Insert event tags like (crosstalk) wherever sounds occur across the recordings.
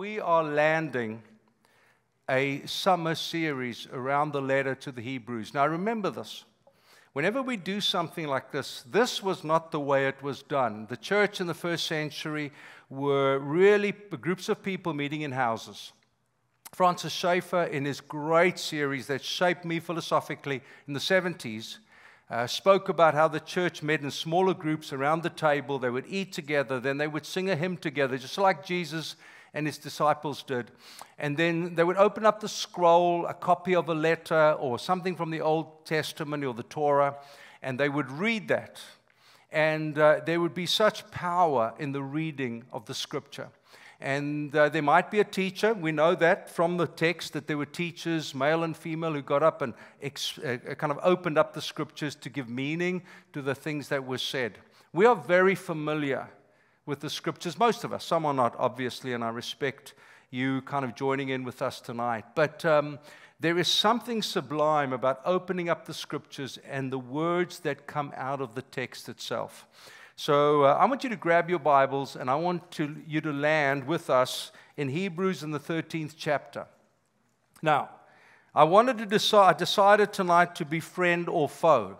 we are landing a summer series around the letter to the Hebrews. Now, remember this. Whenever we do something like this, this was not the way it was done. The church in the first century were really groups of people meeting in houses. Francis Schaeffer, in his great series that shaped me philosophically in the 70s, uh, spoke about how the church met in smaller groups around the table. They would eat together, then they would sing a hymn together, just like Jesus and his disciples did. And then they would open up the scroll, a copy of a letter or something from the Old Testament or the Torah, and they would read that. And uh, there would be such power in the reading of the scripture. And uh, there might be a teacher. We know that from the text that there were teachers, male and female, who got up and ex- uh, kind of opened up the scriptures to give meaning to the things that were said. We are very familiar with the scriptures, most of us. Some are not, obviously, and I respect you kind of joining in with us tonight. But um, there is something sublime about opening up the scriptures and the words that come out of the text itself. So uh, I want you to grab your Bibles and I want to, you to land with us in Hebrews in the 13th chapter. Now, I wanted to decide, I decided tonight to be friend or foe.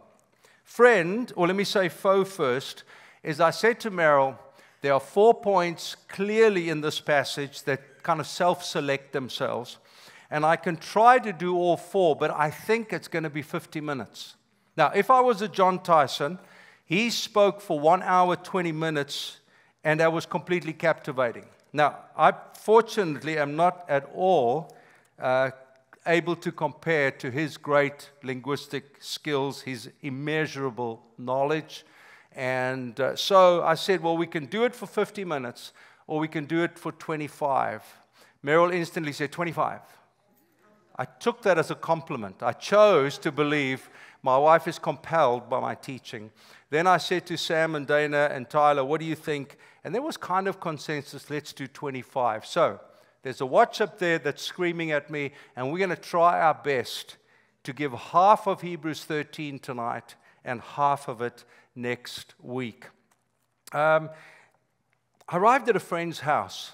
Friend, or let me say foe first, is I said to Merrill, there are four points clearly in this passage that kind of self select themselves. And I can try to do all four, but I think it's going to be 50 minutes. Now, if I was a John Tyson, he spoke for one hour, 20 minutes, and that was completely captivating. Now, I fortunately am not at all uh, able to compare to his great linguistic skills, his immeasurable knowledge. And uh, so I said, well, we can do it for 50 minutes or we can do it for 25. Merrill instantly said, 25. I took that as a compliment. I chose to believe my wife is compelled by my teaching. Then I said to Sam and Dana and Tyler, What do you think? And there was kind of consensus let's do 25. So there's a watch up there that's screaming at me, and we're going to try our best to give half of Hebrews 13 tonight and half of it next week. Um, I arrived at a friend's house.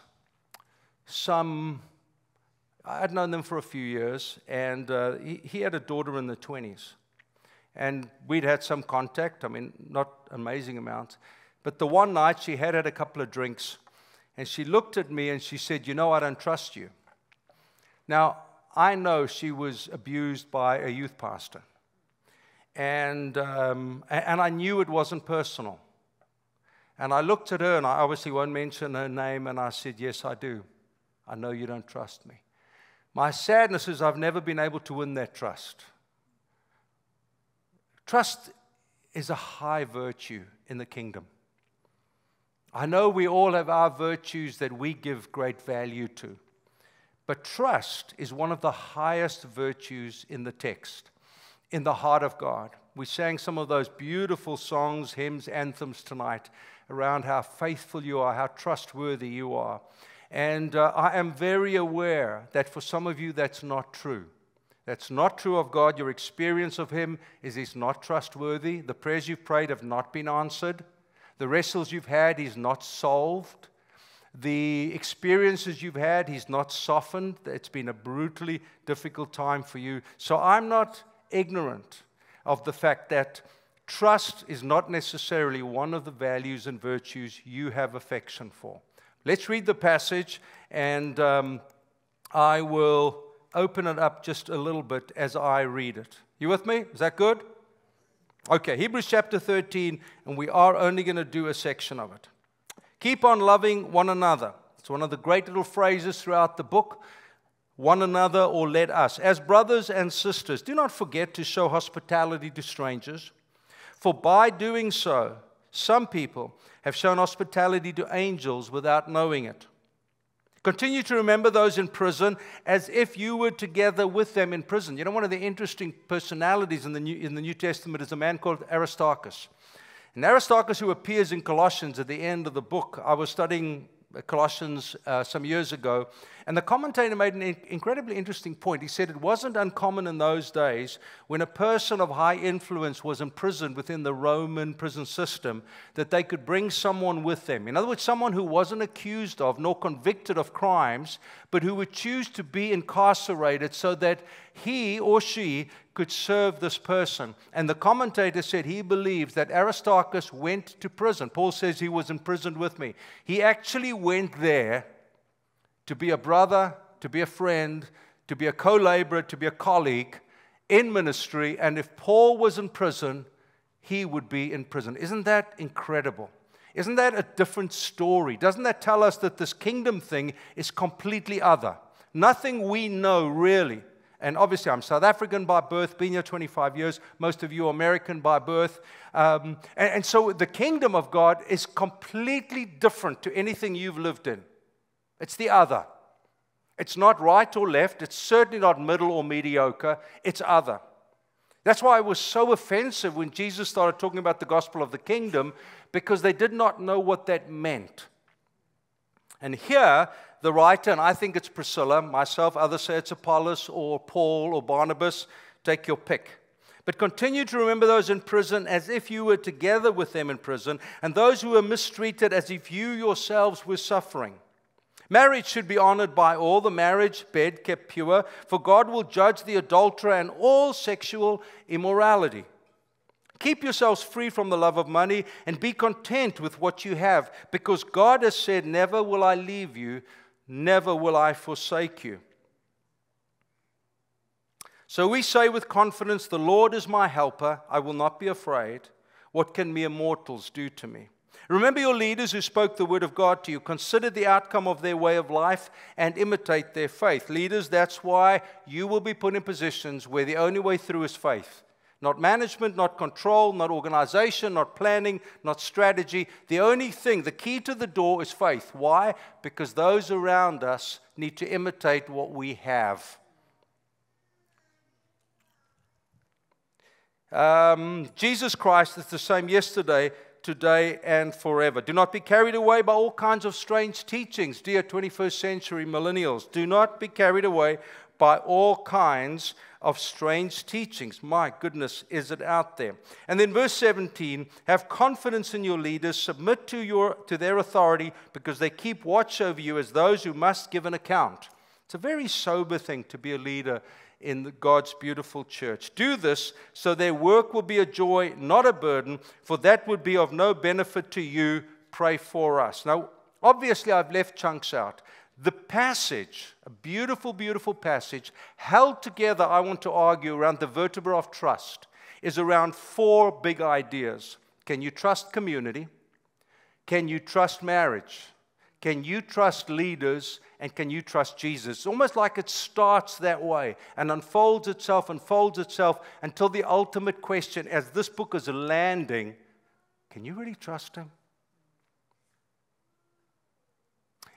Some, I'd known them for a few years, and uh, he, he had a daughter in the 20s. And we'd had some contact, I mean, not amazing amounts. But the one night she had had a couple of drinks, and she looked at me and she said, You know, I don't trust you. Now, I know she was abused by a youth pastor. And, um, and I knew it wasn't personal. And I looked at her, and I obviously won't mention her name, and I said, Yes, I do. I know you don't trust me. My sadness is I've never been able to win that trust. Trust is a high virtue in the kingdom. I know we all have our virtues that we give great value to, but trust is one of the highest virtues in the text, in the heart of God. We sang some of those beautiful songs, hymns, anthems tonight around how faithful you are, how trustworthy you are. And uh, I am very aware that for some of you that's not true. That's not true of God. Your experience of Him is He's not trustworthy. The prayers you've prayed have not been answered. The wrestles you've had, He's not solved. The experiences you've had, He's not softened. It's been a brutally difficult time for you. So I'm not ignorant of the fact that trust is not necessarily one of the values and virtues you have affection for. Let's read the passage, and um, I will open it up just a little bit as I read it. You with me? Is that good? Okay, Hebrews chapter 13, and we are only going to do a section of it. Keep on loving one another. It's one of the great little phrases throughout the book. One another or let us. As brothers and sisters, do not forget to show hospitality to strangers, for by doing so, some people have shown hospitality to angels without knowing it. Continue to remember those in prison as if you were together with them in prison. You know, one of the interesting personalities in the New, in the New Testament is a man called Aristarchus. And Aristarchus, who appears in Colossians at the end of the book, I was studying Colossians uh, some years ago, And the commentator made an incredibly interesting point. He said it wasn't uncommon in those days when a person of high influence was imprisoned within the Roman prison system that they could bring someone with them. In other words, someone who wasn't accused of nor convicted of crimes, but who would choose to be incarcerated so that he or she could serve this person. And the commentator said he believes that Aristarchus went to prison. Paul says he was imprisoned with me. He actually went there to be a brother, to be a friend, to be a co laborer, to be a colleague in ministry. And if Paul was in prison, he would be in prison. Isn't that incredible? Isn't that a different story? Doesn't that tell us that this kingdom thing is completely other? Nothing we know really. And obviously, I'm South African by birth, been here 25 years. Most of you are American by birth. Um, and, and so the kingdom of God is completely different to anything you've lived in. It's the other. It's not right or left. It's certainly not middle or mediocre. It's other. That's why it was so offensive when Jesus started talking about the gospel of the kingdom, because they did not know what that meant. And here, the writer, and I think it's Priscilla, myself, others say it's Apollos or Paul or Barnabas, take your pick. But continue to remember those in prison as if you were together with them in prison, and those who were mistreated as if you yourselves were suffering. Marriage should be honored by all, the marriage bed kept pure, for God will judge the adulterer and all sexual immorality. Keep yourselves free from the love of money and be content with what you have, because God has said, Never will I leave you, never will I forsake you. So we say with confidence, The Lord is my helper, I will not be afraid. What can mere mortals do to me? Remember your leaders who spoke the word of God to you. Consider the outcome of their way of life and imitate their faith. Leaders, that's why you will be put in positions where the only way through is faith. Not management, not control, not organization, not planning, not strategy. The only thing, the key to the door is faith. Why? Because those around us need to imitate what we have. Um, Jesus Christ is the same yesterday, today and forever. Do not be carried away by all kinds of strange teachings, dear 21st century millennials. Do not be carried away by all kinds of strange teachings. My goodness, is it out there? And then verse 17, have confidence in your leaders, submit to your to their authority because they keep watch over you as those who must give an account. It's a very sober thing to be a leader in God's beautiful church. Do this so their work will be a joy, not a burden, for that would be of no benefit to you. Pray for us. Now, obviously, I've left chunks out. The passage, a beautiful, beautiful passage, held together, I want to argue, around the vertebra of trust, is around four big ideas. Can you trust community? Can you trust marriage? Can you trust leaders? And can you trust Jesus? It's almost like it starts that way and unfolds itself, unfolds itself until the ultimate question, as this book is landing, can you really trust him?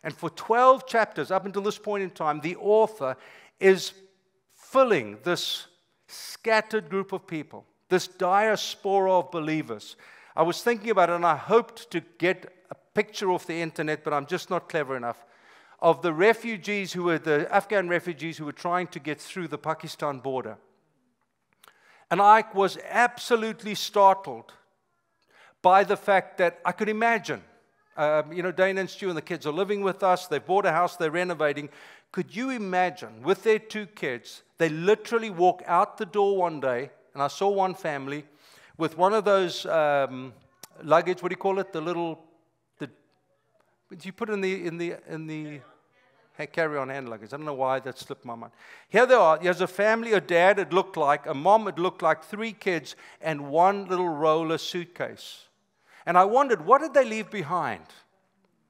And for 12 chapters, up until this point in time, the author is filling this scattered group of people, this diaspora of believers. I was thinking about it and I hoped to get picture off the internet, but I'm just not clever enough. Of the refugees who were the Afghan refugees who were trying to get through the Pakistan border. And I was absolutely startled by the fact that I could imagine um, you know, Dana and Stu and the kids are living with us. They've bought a house, they're renovating. Could you imagine with their two kids, they literally walk out the door one day, and I saw one family with one of those um, luggage, what do you call it? The little, you put in the, in the, in the, carry on hand luggage. I don't know why that slipped my mind. Here they are. There's a family, a dad, it looked like, a mom, it looked like, three kids, and one little roller suitcase. And I wondered, what did they leave behind?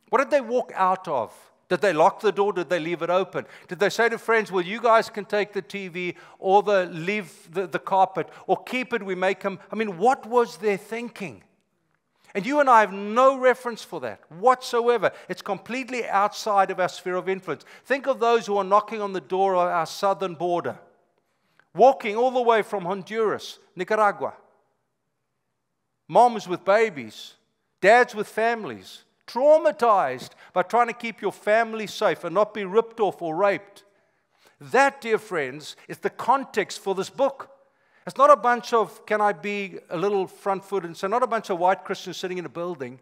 What did they walk out of? Did they lock the door? Did they leave it open? Did they say to friends, well, you guys can take the TV or the, leave the, the carpet or keep it, we make them. I mean, what was their thinking? And you and I have no reference for that whatsoever. It's completely outside of our sphere of influence. Think of those who are knocking on the door of our southern border, walking all the way from Honduras, Nicaragua, moms with babies, dads with families, traumatized by trying to keep your family safe and not be ripped off or raped. That, dear friends, is the context for this book. It's not a bunch of, can I be a little front footed say, not a bunch of white Christians sitting in a building.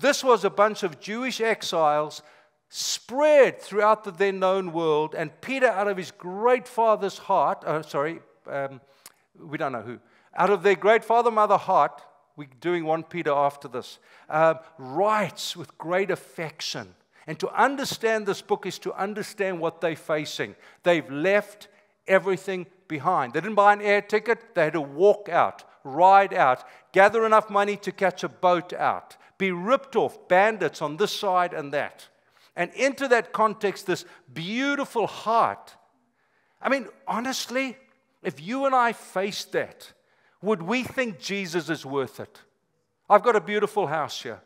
This was a bunch of Jewish exiles spread throughout the then known world, and Peter, out of his great father's heart, uh, sorry, um, we don't know who, out of their great father mother heart, we're doing 1 Peter after this, uh, writes with great affection. And to understand this book is to understand what they're facing. They've left everything behind. They didn't buy an air ticket, they had to walk out, ride out, gather enough money to catch a boat out, be ripped off, bandits on this side and that. And into that context, this beautiful heart. I mean, honestly, if you and I faced that, would we think Jesus is worth it? I've got a beautiful house here.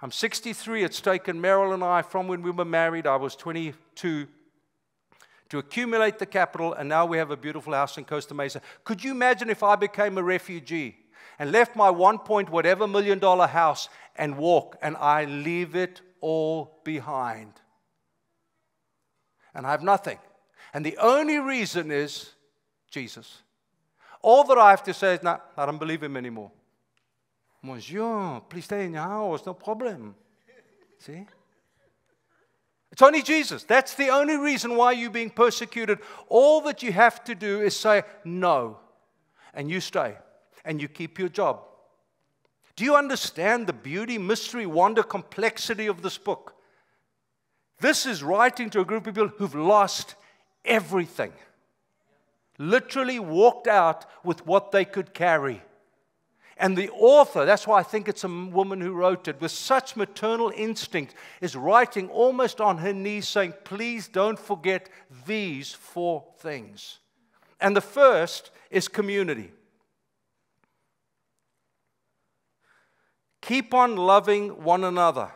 I'm 63. It's taken Meryl and I from when we were married, I was 22, to accumulate the capital, and now we have a beautiful house in Costa Mesa. Could you imagine if I became a refugee and left my one point whatever million dollar house and walk, and I leave it all behind. And I have nothing. And the only reason is Jesus. All that I have to say is, no, I don't believe him anymore. Monsieur, please stay in your house, no problem. See? It's only Jesus. That's the only reason why you're being persecuted. All that you have to do is say no, and you stay, and you keep your job, do you understand the beauty, mystery, wonder, complexity of this book? This is writing to a group of people who've lost everything. Literally walked out with what they could carry. And the author, that's why I think it's a woman who wrote it, with such maternal instinct, is writing almost on her knees saying, Please don't forget these four things. And the first is community. Keep on loving one another.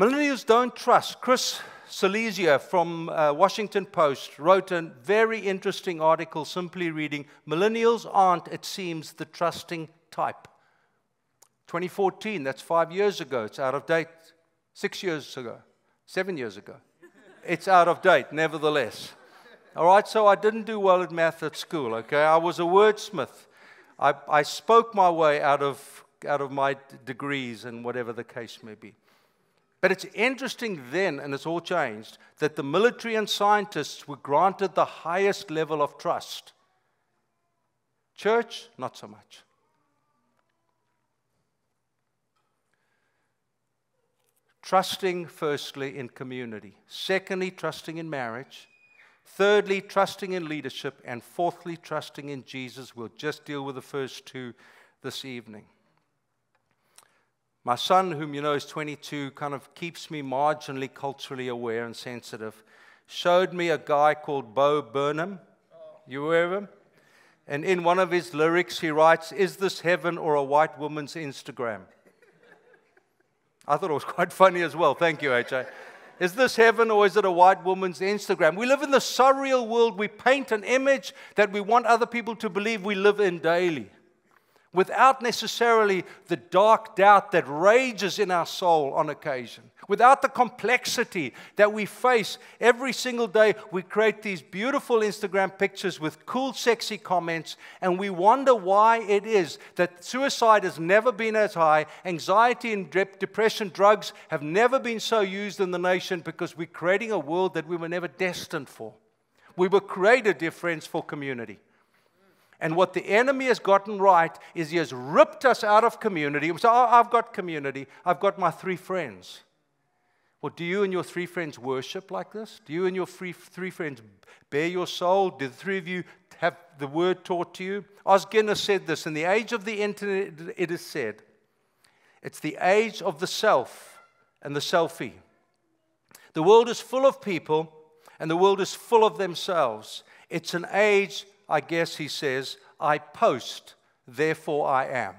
Millennials don't trust. Chris Cillizza from uh, Washington Post wrote a very interesting article simply reading Millennials aren't, it seems, the trusting type. 2014, that's five years ago. It's out of date. Six years ago. Seven years ago. It's out of date, nevertheless. All right, so I didn't do well at math at school, okay? I was a wordsmith. I, I spoke my way out of, out of my degrees and whatever the case may be. But it's interesting then, and it's all changed, that the military and scientists were granted the highest level of trust. Church, not so much. Trusting, firstly, in community. Secondly, trusting in marriage. Thirdly, trusting in leadership. And fourthly, trusting in Jesus. We'll just deal with the first two this evening. My son, whom you know is 22, kind of keeps me marginally culturally aware and sensitive, showed me a guy called Bo Burnham. You aware of him? And in one of his lyrics, he writes, Is this heaven or a white woman's Instagram? I thought it was quite funny as well. Thank you, AJ. Is this heaven or is it a white woman's Instagram? We live in the surreal world. We paint an image that we want other people to believe we live in daily without necessarily the dark doubt that rages in our soul on occasion, without the complexity that we face every single day. We create these beautiful Instagram pictures with cool, sexy comments, and we wonder why it is that suicide has never been as high, anxiety and depression, drugs have never been so used in the nation because we're creating a world that we were never destined for. We were created, dear friends, for community. And what the enemy has gotten right is he has ripped us out of community. So I've got community, I've got my three friends. Well, do you and your three friends worship like this? Do you and your three, three friends bear your soul? Do the three of you have the word taught to you? Os Guinness said this In the age of the internet, it is said, it's the age of the self and the selfie. The world is full of people, and the world is full of themselves. It's an age I guess he says, I post, therefore I am.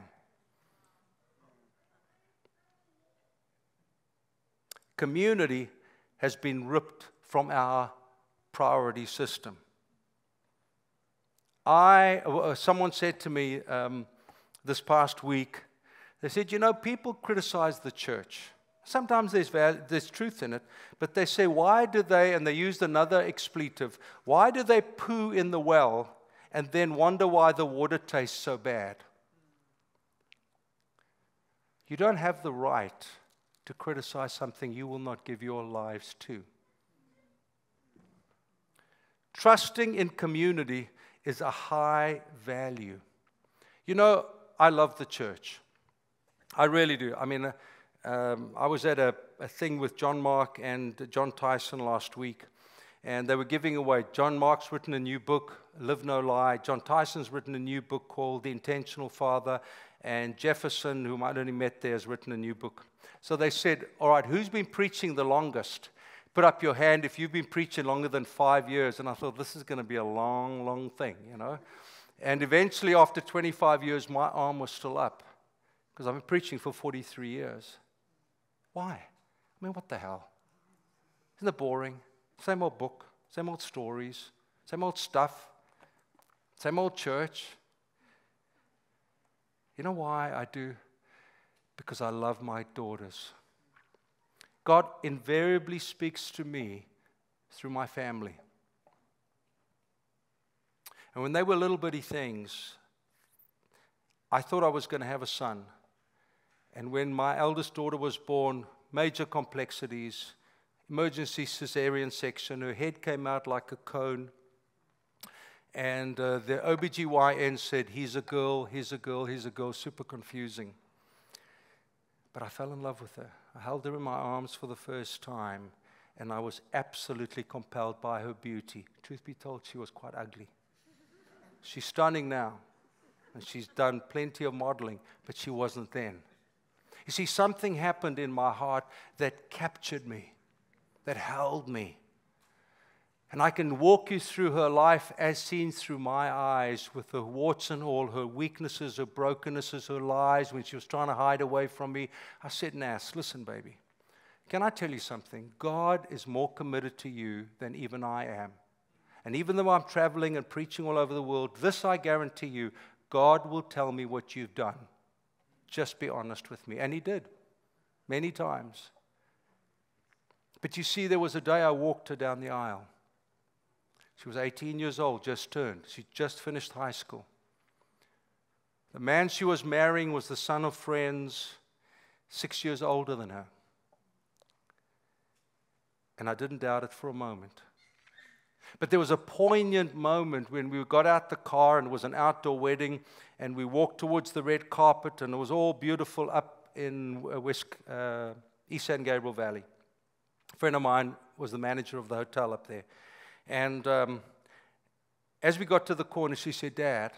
Community has been ripped from our priority system. I, uh, someone said to me um, this past week They said, You know, people criticize the church. Sometimes there's, val- there's truth in it, but they say, Why do they, and they used another expletive, why do they poo in the well and then wonder why the water tastes so bad? You don't have the right to criticize something you will not give your lives to. Trusting in community is a high value. You know, I love the church. I really do. I mean, um, I was at a, a, thing with John Mark and John Tyson last week, and they were giving away. John Mark's written a new book, Live No Lie. John Tyson's written a new book called The Intentional Father, and Jefferson, whom I'd only met there, has written a new book. So they said, All right, who's been preaching the longest? Put up your hand if you've been preaching longer than five years. And I thought, this is going to be a long, long thing, you know. And eventually, after 25 years, my arm was still up because I've been preaching for 43 years. Why? I mean, what the hell? Isn't it boring? Same old book, same old stories, same old stuff, same old church. You know why I do? Because I love my daughters. God invariably speaks to me through my family. And when they were little bitty things, I thought I was going to have a son. And when my eldest daughter was born, major complexities, emergency cesarean section, her head came out like a cone. And uh, the OBGYN said, He's a girl, he's a girl, he's a girl, super confusing. But I fell in love with her. I held her in my arms for the first time, and I was absolutely compelled by her beauty. Truth be told, she was quite ugly. She's stunning now, and she's done plenty of modeling, but she wasn't then. You see, something happened in my heart that captured me, that held me. And I can walk you through her life as seen through my eyes, with her warts and all, her weaknesses, her brokennesses, her lies, when she was trying to hide away from me. I said, Nas, listen, baby, can I tell you something? God is more committed to you than even I am. And even though I'm traveling and preaching all over the world, this I guarantee you God will tell me what you've done. Just be honest with me. And He did, many times. But you see, there was a day I walked her down the aisle. She was 18 years old, just turned. She just finished high school. The man she was marrying was the son of friends, six years older than her. And I didn't doubt it for a moment. But there was a poignant moment when we got out the car and it was an outdoor wedding, and we walked towards the red carpet, and it was all beautiful up in uh, West, uh, East San Gabriel Valley. A friend of mine was the manager of the hotel up there. And um, as we got to the corner, she said, Dad,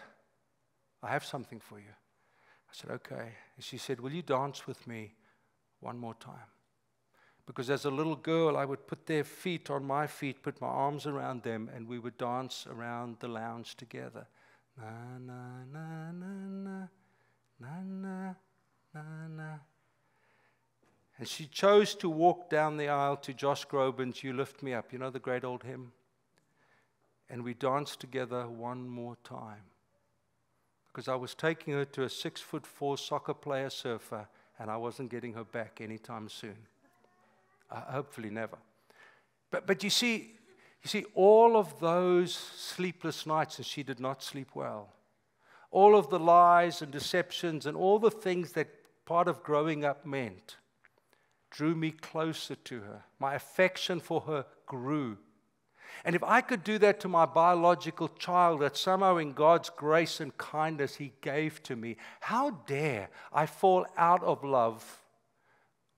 I have something for you. I said, Okay. And she said, Will you dance with me one more time? Because as a little girl, I would put their feet on my feet, put my arms around them, and we would dance around the lounge together. Na, na, na, na, na, na, na, na. And she chose to walk down the aisle to Josh Groban's You Lift Me Up. You know the great old hymn? And we danced together one more time. Because I was taking her to a six foot four soccer player surfer, and I wasn't getting her back anytime soon. Uh, hopefully, never. But, but you see, you see, all of those sleepless nights, and she did not sleep well, all of the lies and deceptions and all the things that part of growing up meant drew me closer to her. My affection for her grew. And if I could do that to my biological child, that somehow in God's grace and kindness He gave to me, how dare I fall out of love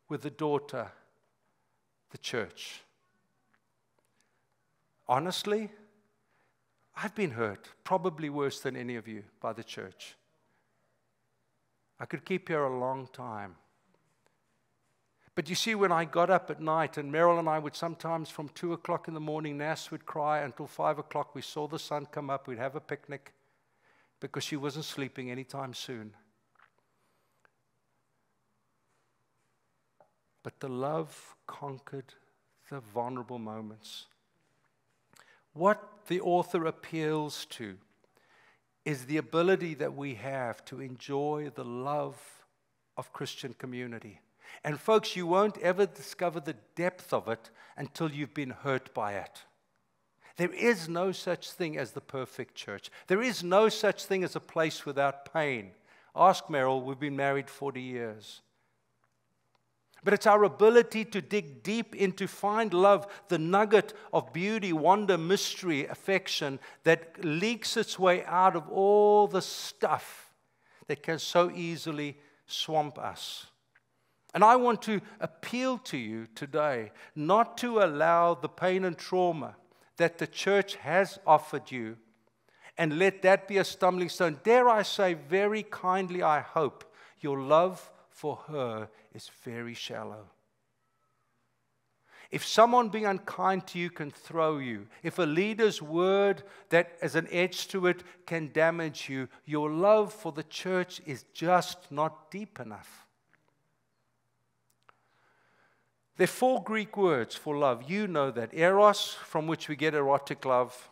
with the daughter the church. Honestly, I've been hurt, probably worse than any of you, by the church. I could keep here a long time. But you see, when I got up at night, and Meryl and I would sometimes from 2 o'clock in the morning, Nas would cry until 5 o'clock. We saw the sun come up, we'd have a picnic because she wasn't sleeping anytime soon. But the love conquered the vulnerable moments. What the author appeals to is the ability that we have to enjoy the love of Christian community. And, folks, you won't ever discover the depth of it until you've been hurt by it. There is no such thing as the perfect church. There is no such thing as a place without pain. Ask Meryl, we've been married 40 years. But it's our ability to dig deep into find love, the nugget of beauty, wonder, mystery, affection that leaks its way out of all the stuff that can so easily swamp us. And I want to appeal to you today not to allow the pain and trauma that the church has offered you and let that be a stumbling stone. Dare I say, very kindly, I hope your love for her is very shallow. If someone being unkind to you can throw you, if a leader's word that has an edge to it can damage you, your love for the church is just not deep enough. There are four Greek words for love. You know that. Eros, from which we get erotic love.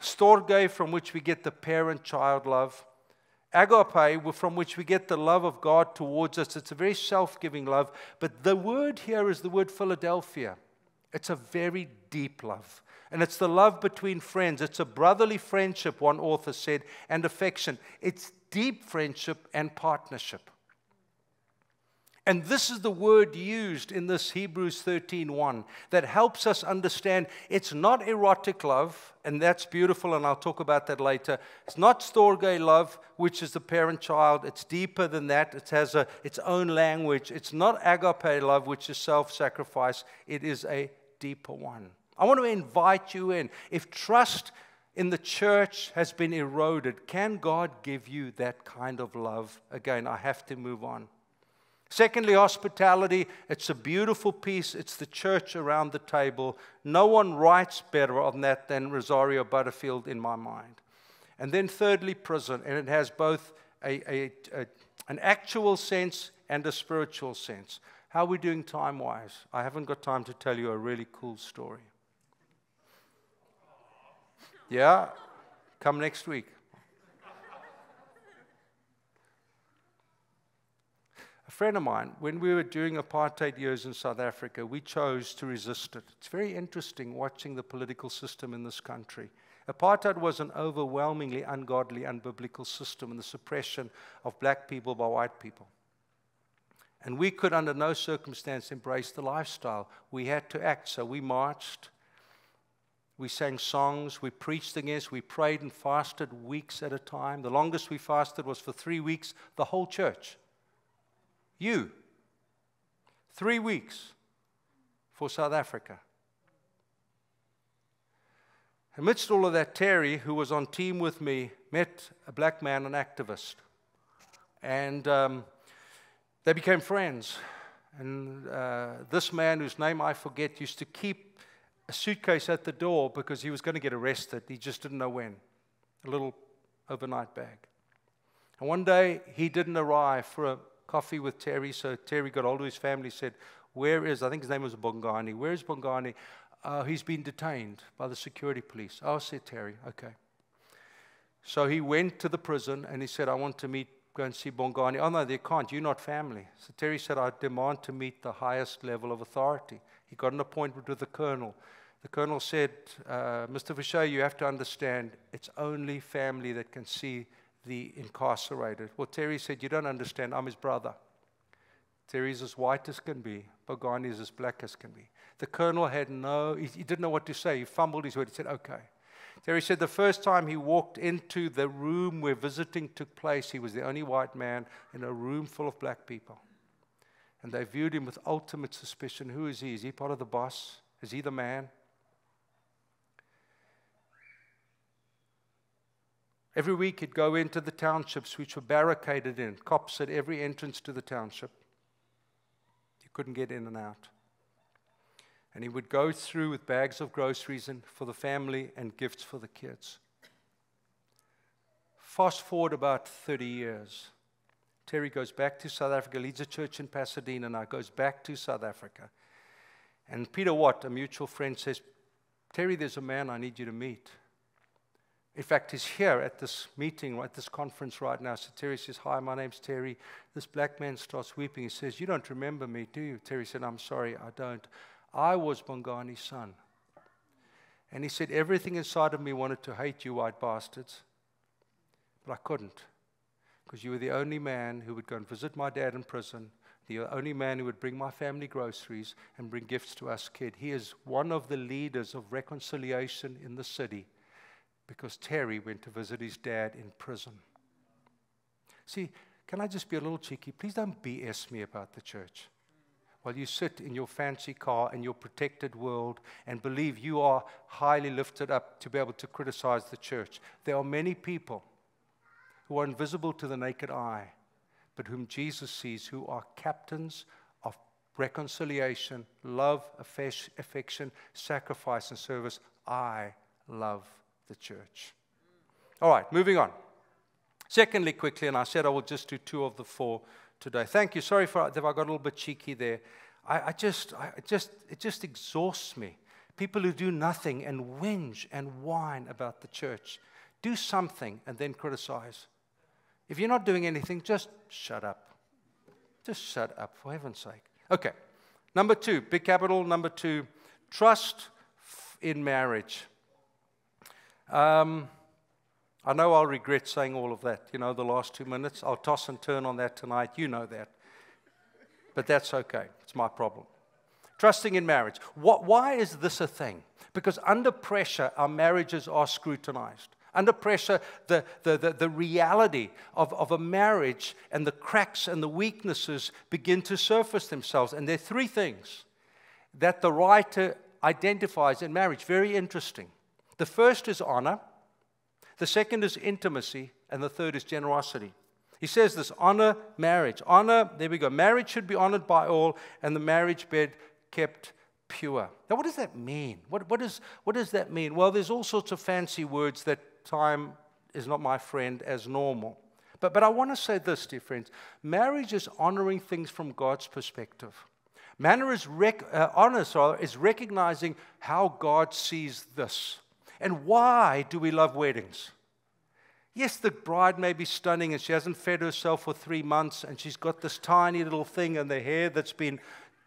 Storge, from which we get the parent child love. Agape, from which we get the love of God towards us. It's a very self giving love. But the word here is the word Philadelphia. It's a very deep love. And it's the love between friends. It's a brotherly friendship, one author said, and affection. It's deep friendship and partnership. And this is the word used in this Hebrews 13:1 that helps us understand it's not erotic love, and that's beautiful, and I'll talk about that later. It's not storge love, which is the parent-child. It's deeper than that. It has a, its own language. It's not agape love, which is self-sacrifice. It is a deeper one. I want to invite you in. If trust in the church has been eroded, can God give you that kind of love? Again, I have to move on. Secondly, hospitality. It's a beautiful piece. It's the church around the table. No one writes better on that than Rosario Butterfield in my mind. And then, thirdly, prison. And it has both a, a, a, an actual sense and a spiritual sense. How are we doing time wise? I haven't got time to tell you a really cool story. Yeah? Come next week. A friend of mine, when we were doing apartheid years in South Africa, we chose to resist it. It's very interesting watching the political system in this country. Apartheid was an overwhelmingly ungodly, unbiblical system and the suppression of black people by white people. And we could, under no circumstance, embrace the lifestyle. We had to act. So we marched, we sang songs, we preached against, we prayed and fasted weeks at a time. The longest we fasted was for three weeks, the whole church. You. Three weeks for South Africa. Amidst all of that, Terry, who was on team with me, met a black man, an activist. And um, they became friends. And uh, this man, whose name I forget, used to keep a suitcase at the door because he was going to get arrested. He just didn't know when. A little overnight bag. And one day, he didn't arrive for a coffee with Terry. So Terry got hold of his family, said, Where is, I think his name was Bongani. Where is Bongani? Uh, he's been detained by the security police. Oh, said Terry, okay. So he went to the prison and he said, I want to meet, go and see Bongani. Oh, no, they can't. You're not family. So Terry said, I demand to meet the highest level of authority. He got an appointment with the colonel. The colonel said, uh, Mr. Vishay, you have to understand it's only family that can see the incarcerated. Well, Terry said, You don't understand. I'm his brother. Terry's as white as can be. Bongani is as black as can be. The colonel had no, he, he didn't know what to say. He fumbled his word. He said, Okay. Terry said the first time he walked into the room where visiting took place, he was the only white man in a room full of black people. And they viewed him with ultimate suspicion. Who is he? Is he part of the boss? Is he the man? Every week he'd go into the townships which were barricaded in, cops at every entrance to the township. You couldn't get in and out. And he would go through with bags of groceries and for the family and gifts for the kids. Fast forward about 30 years. Terry goes back to South Africa, leads a church in Pasadena now, goes back to South Africa. And Peter Watt, a mutual friend, says, Terry, there's a man I need you to meet. In fact, he's here at this meeting, at this conference right now. So Terry says, Hi, my name's Terry. This black man starts weeping. He says, You don't remember me, do you? Terry said, I'm sorry, I don't. I was Bongani's son. And he said, Everything inside of me wanted to hate you, white bastards. But I couldn't. Because you were the only man who would go and visit my dad in prison, the only man who would bring my family groceries and bring gifts to us kid. He is one of the leaders of reconciliation in the city because Terry went to visit his dad in prison. See, can I just be a little cheeky? Please don't BS me about the church while you sit in your fancy car in your protected world and believe you are highly lifted up to be able to criticize the church. There are many people who are invisible to the naked eye, but whom Jesus sees, who are captains of reconciliation, love, affection, sacrifice, and service. I love the church. All right, moving on. Secondly, quickly, and I said I will just do two of the four today. Thank you. Sorry for if I got a little bit cheeky there. I, I just, I just, it just exhausts me. People who do nothing and whinge and whine about the church. Do something and then criticize. If you're not doing anything, just shut up. Just shut up, for heaven's sake. Okay. Number two, big capital. Number two, trust in marriage. Um, I know I'll regret saying all of that, you know, the last two minutes. I'll toss and turn on that tonight. You know that. But that's okay. It's my problem. Trusting in marriage. What, why is this a thing? Because under pressure, our marriages are scrutinized. Under pressure, the, the, the, the, reality of, of a marriage and the cracks and the weaknesses begin to surface themselves. And there are three things that the writer identifies in marriage. Very interesting. The first is honor, the second is intimacy, and the third is generosity. He says this honor marriage. Honor, there we go. Marriage should be honored by all, and the marriage bed kept pure. Now, what does that mean? What, what, is, what does that mean? Well, there's all sorts of fancy words that time is not my friend as normal. But, but I want to say this, dear friends marriage is honoring things from God's perspective. Manner is rec- uh, honor sorry, is recognizing how God sees this. And why do we love weddings? Yes, the bride may be stunning and she hasn't fed herself for three months and she's got this tiny little thing in the hair that's been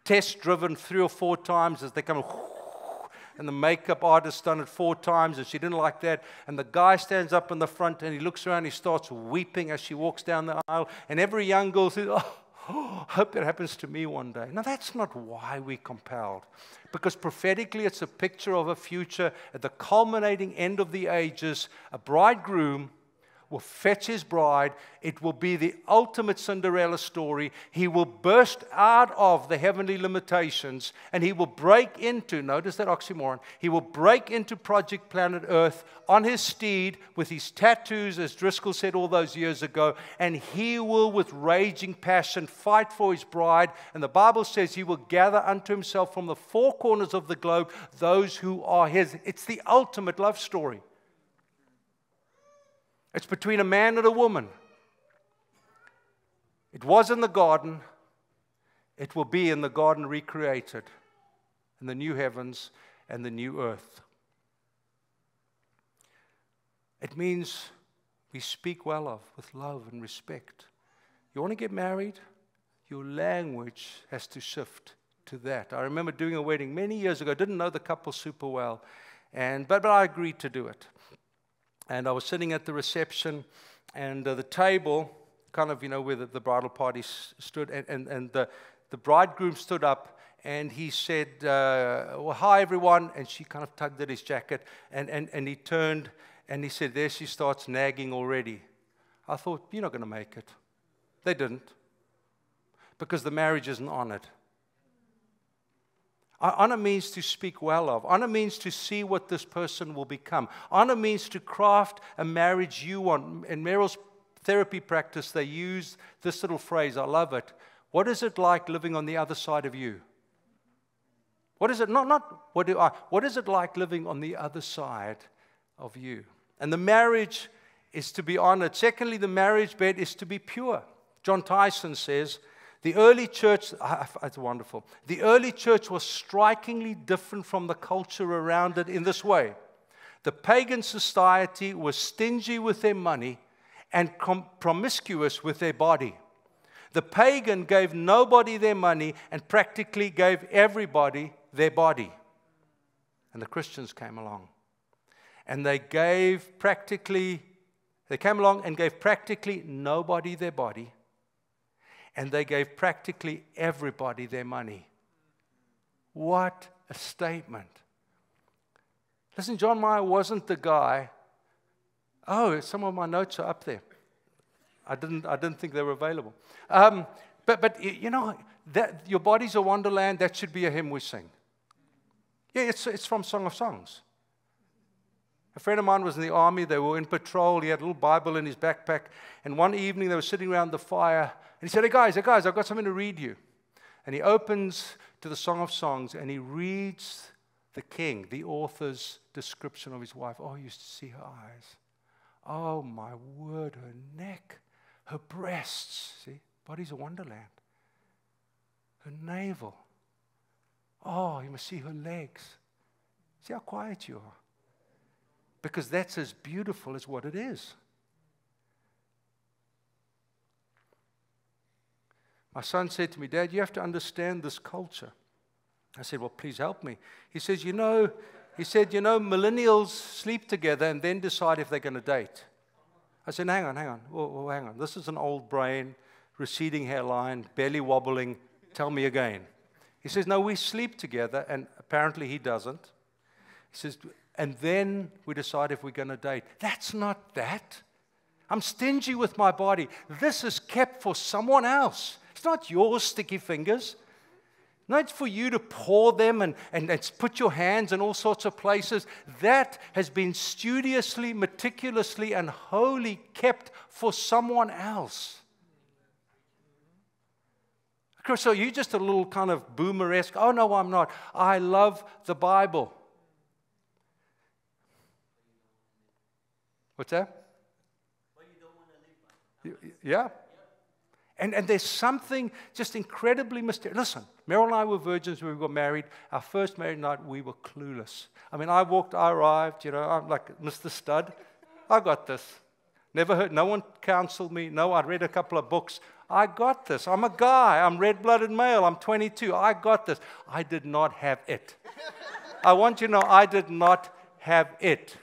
test driven three or four times as they come (laughs) and the makeup artist done it four times and she didn't like that and the guy stands up in the front and he looks around he starts weeping as she walks down the aisle and every young girl says (laughs) oh oh, (gasps) hope that happens to me one day. Now, that's not why we're compelled. Because prophetically, it's a picture of a future at the culminating end of the ages, a bridegroom will fetch his bride. It will be the ultimate Cinderella story. He will burst out of the heavenly limitations and he will break into, notice that oxymoron, he will break into Project Planet Earth on his steed with his tattoos, as Driscoll said all those years ago, and he will, with raging passion, fight for his bride. And the Bible says he will gather unto himself from the four corners of the globe those who are his. It's the ultimate love story. It's between a man and a woman. It was in the garden, it will be in the garden recreated, in the new heavens and the new earth. It means we speak well of with love and respect. You want to get married? Your language has to shift to that. I remember doing a wedding many years ago, I didn't know the couple super well, and, but, but I agreed to do it. And I was sitting at the reception, and uh, the table, kind of, you know, where the, the bridal party stood, and, and, and the, the bridegroom stood up and he said, uh, Well, hi, everyone. And she kind of tugged at his jacket, and, and, and he turned and he said, There she starts nagging already. I thought, You're not going to make it. They didn't, because the marriage isn't honored. Honor means to speak well of. Honor means to see what this person will become. Honor means to craft a marriage you want. In Merrill's therapy practice, they use this little phrase. I love it. What is it like living on the other side of you? What is it? Not, not what do I, what is it like living on the other side of you? And the marriage is to be honored. Secondly, the marriage bed is to be pure. John Tyson says, the early church, it's wonderful. The early church was strikingly different from the culture around it in this way. The pagan society was stingy with their money and promiscuous with their body. The pagan gave nobody their money and practically gave everybody their body. And the Christians came along. And they gave practically, they came along and gave practically nobody their body. And they gave practically everybody their money. What a statement. Listen, John Mayer wasn't the guy. Oh, some of my notes are up there. I didn't, I didn't think they were available. Um, but, but, you know, that, your body's a wonderland, that should be a hymn we sing. Yeah, it's, it's from Song of Songs. A friend of mine was in the army. They were in patrol. He had a little Bible in his backpack. And one evening they were sitting around the fire. And he said, Hey, guys, hey, guys, I've got something to read you. And he opens to the Song of Songs and he reads the king, the author's description of his wife. Oh, you used to see her eyes. Oh, my word, her neck, her breasts. See, body's a wonderland. Her navel. Oh, you must see her legs. See how quiet you are. Because that's as beautiful as what it is. My son said to me, Dad, you have to understand this culture. I said, Well, please help me. He says, You know, he said, You know, millennials sleep together and then decide if they're going to date. I said, Hang on, hang on. Oh, hang on. This is an old brain, receding hairline, belly wobbling. Tell me again. He says, No, we sleep together, and apparently he doesn't. He says, And then we decide if we're going to date. That's not that. I'm stingy with my body. This is kept for someone else. It's not your sticky fingers. Not for you to pour them and, and, and, put your hands in all sorts of places. That has been studiously, meticulously, and wholly kept for someone else. Chris, So you're just a little kind of boomeresque. Oh, no, I'm not. I love the Bible. What's that? Yeah. And, and there's something just incredibly mysterious. Listen, Meryl and I were virgins when we got married. Our first married night, we were clueless. I mean, I walked, I arrived, you know, I'm like Mr. Stud. I got this. Never heard, no one counseled me. No, I read a couple of books. I got this. I'm a guy. I'm red blooded male. I'm 22. I got this. I did not have it. I want you to know I did not have it.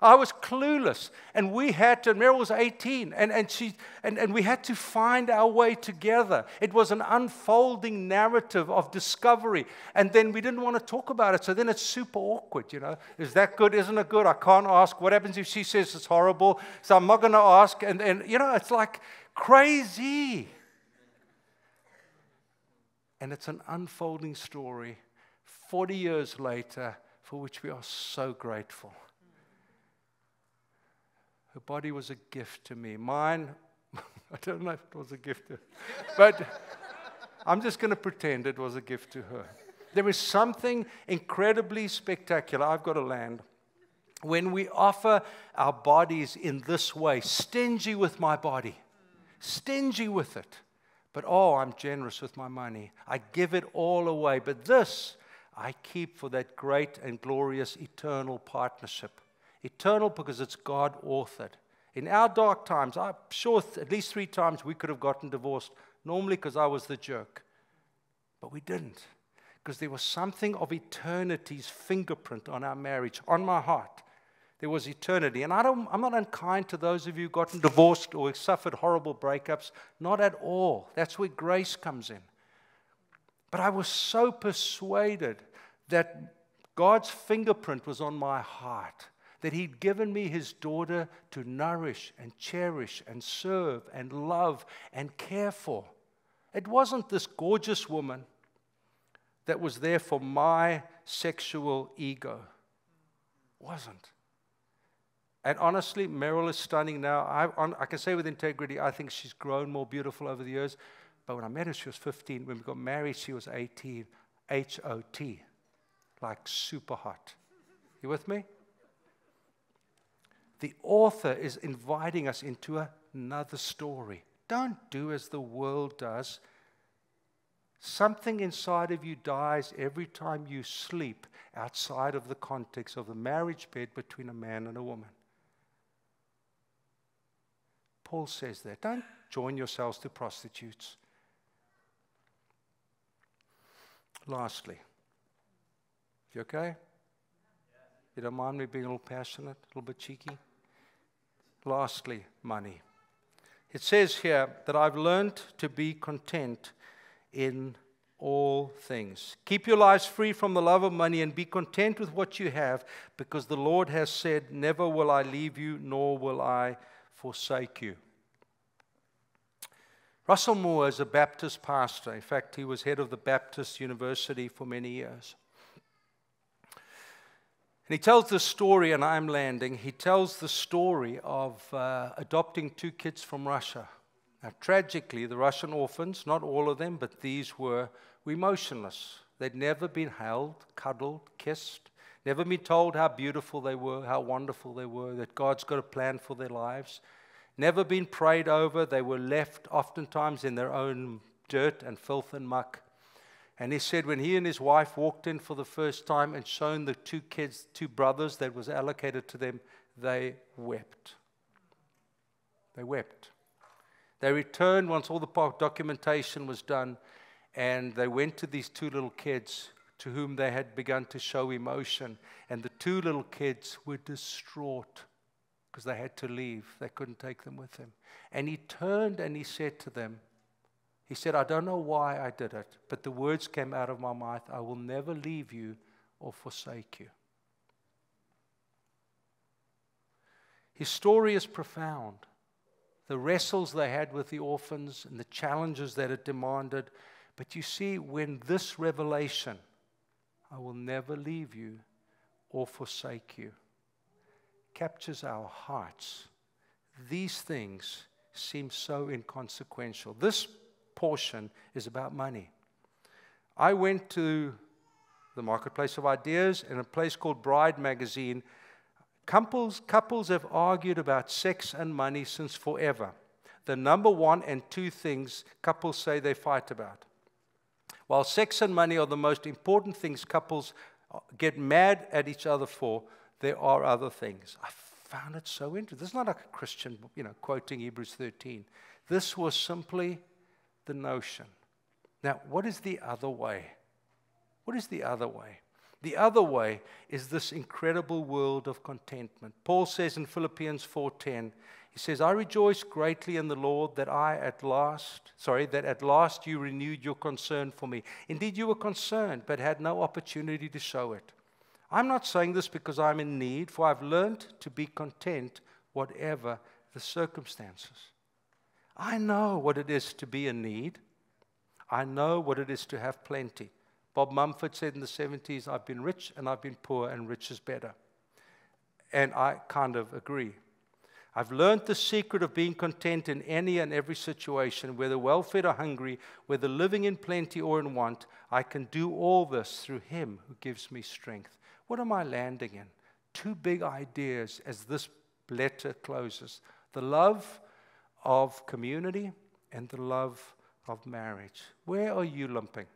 I was clueless. And we had to, Meryl was 18, and, and, she, and, and we had to find our way together. It was an unfolding narrative of discovery. And then we didn't want to talk about it. So then it's super awkward, you know. Is that good? Isn't it good? I can't ask. What happens if she says it's horrible? So I'm not going to ask. And, and, you know, it's like, Crazy. And it's an unfolding story 40 years later for which we are so grateful. Her body was a gift to me. Mine, (laughs) I don't know if it was a gift to her, but I'm just going to pretend it was a gift to her. There is something incredibly spectacular. I've got to land. When we offer our bodies in this way, stingy with my body, stingy with it. But oh, I'm generous with my money. I give it all away. But this I keep for that great and glorious eternal partnership. Eternal because it's God authored. In our dark times, I'm sure at least three times we could have gotten divorced, normally because I was the jerk. But we didn't, because there was something of eternity's fingerprint on our marriage, on my heart. There was eternity. And I don't, I'm not unkind to those of you who've gotten divorced or suffered horrible breakups. Not at all. That's where grace comes in. But I was so persuaded that God's fingerprint was on my heart, that He'd given me His daughter to nourish and cherish and serve and love and care for. It wasn't this gorgeous woman that was there for my sexual ego. Wasn't. And honestly, Meryl is stunning now. I, on, I, can say with integrity, I think she's grown more beautiful over the years. But when I met her, she was 15. When we got married, she was 18. H O T. Like super hot. You with me? The author is inviting us into another story. Don't do as the world does. Something inside of you dies every time you sleep outside of the context of the marriage bed between a man and a woman. Paul says that. Don't join yourselves to prostitutes. Lastly, you okay? You don't mind me being a little passionate, a little bit cheeky? Lastly, money. It says here that I've learned to be content in all things. Keep your lives free from the love of money and be content with what you have because the Lord has said, Never will I leave you, nor will I forsake you. Russell Moore is a Baptist pastor. In fact, he was head of the Baptist University for many years. And he tells the story, and I'm landing. He tells the story of uh, adopting two kids from Russia. Now, tragically, the Russian orphans, not all of them, but these were, were emotionless. They'd never been held, cuddled, kissed, never been told how beautiful they were, how wonderful they were, that God's got a plan for their lives never been prayed over. They were left oftentimes in their own dirt and filth and muck. And he said when he and his wife walked in for the first time and shown the two kids, two brothers that was allocated to them, they wept. They wept. They returned once all the documentation was done, and they went to these two little kids to whom they had begun to show emotion. And the two little kids were distraught because they had to leave. They couldn't take them with them. And he turned and he said to them, He said, I don't know why I did it, but the words came out of my mouth I will never leave you or forsake you. His story is profound. The wrestles they had with the orphans and the challenges that it demanded. But you see, when this revelation, I will never leave you or forsake you, captures our hearts, these things seem so inconsequential. This portion is about money. I went to the Marketplace of Ideas in a place called Bride Magazine. Couples, couples have argued about sex and money since forever. The number one and two things couples say they fight about. While sex and money are the most important things couples get mad at each other for, there are other things. I found it so interesting. This is not like a Christian, you know, quoting Hebrews 13. This was simply the notion. Now, what is the other way? What is the other way? The other way is this incredible world of contentment. Paul says in Philippians 4:10, he says, "I rejoice greatly in the Lord that I at last, sorry, that at last you renewed your concern for me. Indeed, you were concerned, but had no opportunity to show it." I'm not saying this because I'm in need, for I've learned to be content whatever the circumstances. I know what it is to be in need. I know what it is to have plenty. Bob Mumford said in the 70s, I've been rich and I've been poor, and rich is better. And I kind of agree. I've learned the secret of being content in any and every situation, whether well fed or hungry, whether living in plenty or in want. I can do all this through Him who gives me strength. What am I landing in? Two big ideas as this letter closes the love of community and the love of marriage. Where are you lumping?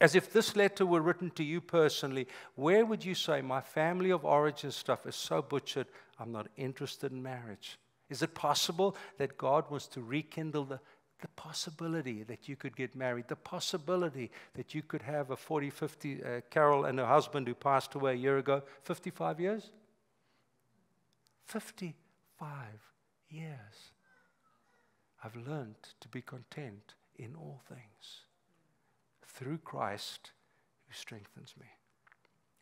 As if this letter were written to you personally, where would you say, My family of origin stuff is so butchered, I'm not interested in marriage? Is it possible that God wants to rekindle the the possibility that you could get married, the possibility that you could have a 40, 50, uh, Carol and her husband who passed away a year ago, 55 years? 55 years. I've learned to be content in all things through Christ who strengthens me.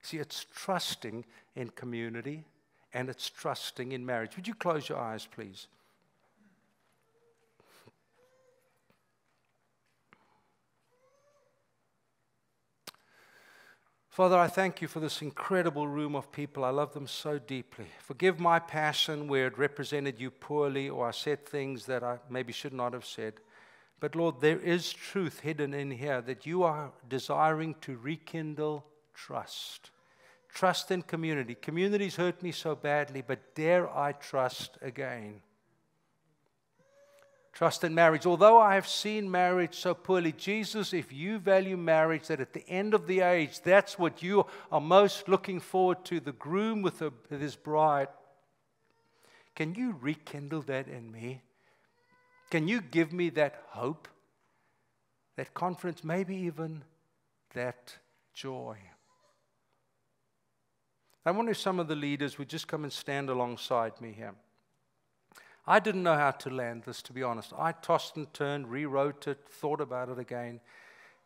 See, it's trusting in community and it's trusting in marriage. Would you close your eyes, please? Father, I thank you for this incredible room of people. I love them so deeply. Forgive my passion where it represented you poorly or I said things that I maybe should not have said. But Lord, there is truth hidden in here that you are desiring to rekindle trust. Trust in community. Communities hurt me so badly, but dare I trust again? Trust in marriage. Although I have seen marriage so poorly, Jesus, if you value marriage, that at the end of the age, that's what you are most looking forward to the groom with, with his bride. Can you rekindle that in me? Can you give me that hope, that confidence, maybe even that joy? I wonder if some of the leaders would just come and stand alongside me here. I didn't know how to land this, to be honest. I tossed and turned, rewrote it, thought about it again.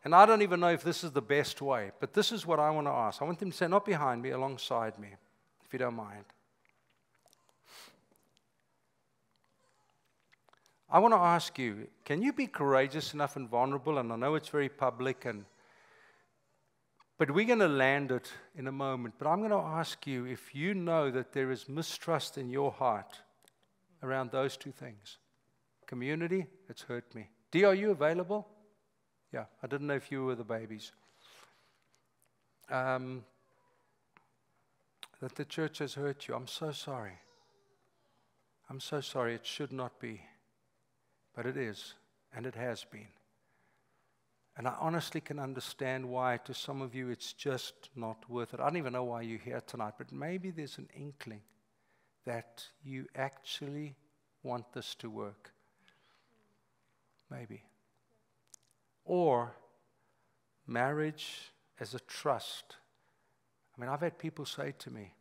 And I don't even know if this is the best way, but this is what I want to ask. I want them to say, not behind me, alongside me, if you don't mind. I want to ask you can you be courageous enough and vulnerable? And I know it's very public, and, but we're going to land it in a moment. But I'm going to ask you if you know that there is mistrust in your heart around those two things community, it's hurt me. D, are you available? Yeah, I didn't know if you were the babies. Um, that the church has hurt you. I'm so sorry. I'm so sorry. It should not be. But it is, and it has been. And I honestly can understand why, to some of you, it's just not worth it. I don't even know why you're here tonight, but maybe there's an inkling that you actually want this to work. Maybe. Or marriage as a trust. I mean, I've had people say to me,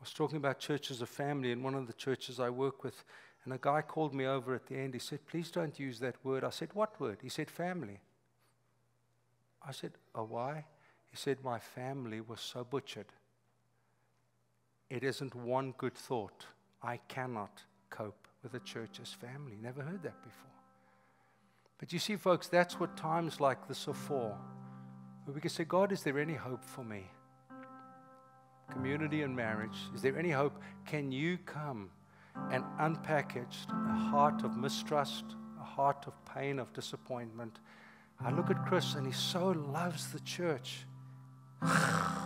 I was talking about church as a family in one of the churches I work with, and a guy called me over at the end. He said, Please don't use that word. I said, What word? He said, Family. I said, Oh, why? He said, My family was so butchered. It isn't one good thought. I cannot cope with a church as family. Never heard that before. But you see, folks, that's what times like this are for. Where we can say, God, is there any hope for me? Community and marriage. Is there any hope? Can you come and unpackaged a heart of mistrust, a heart of pain, of disappointment. I look at Chris and he so loves the church. (sighs)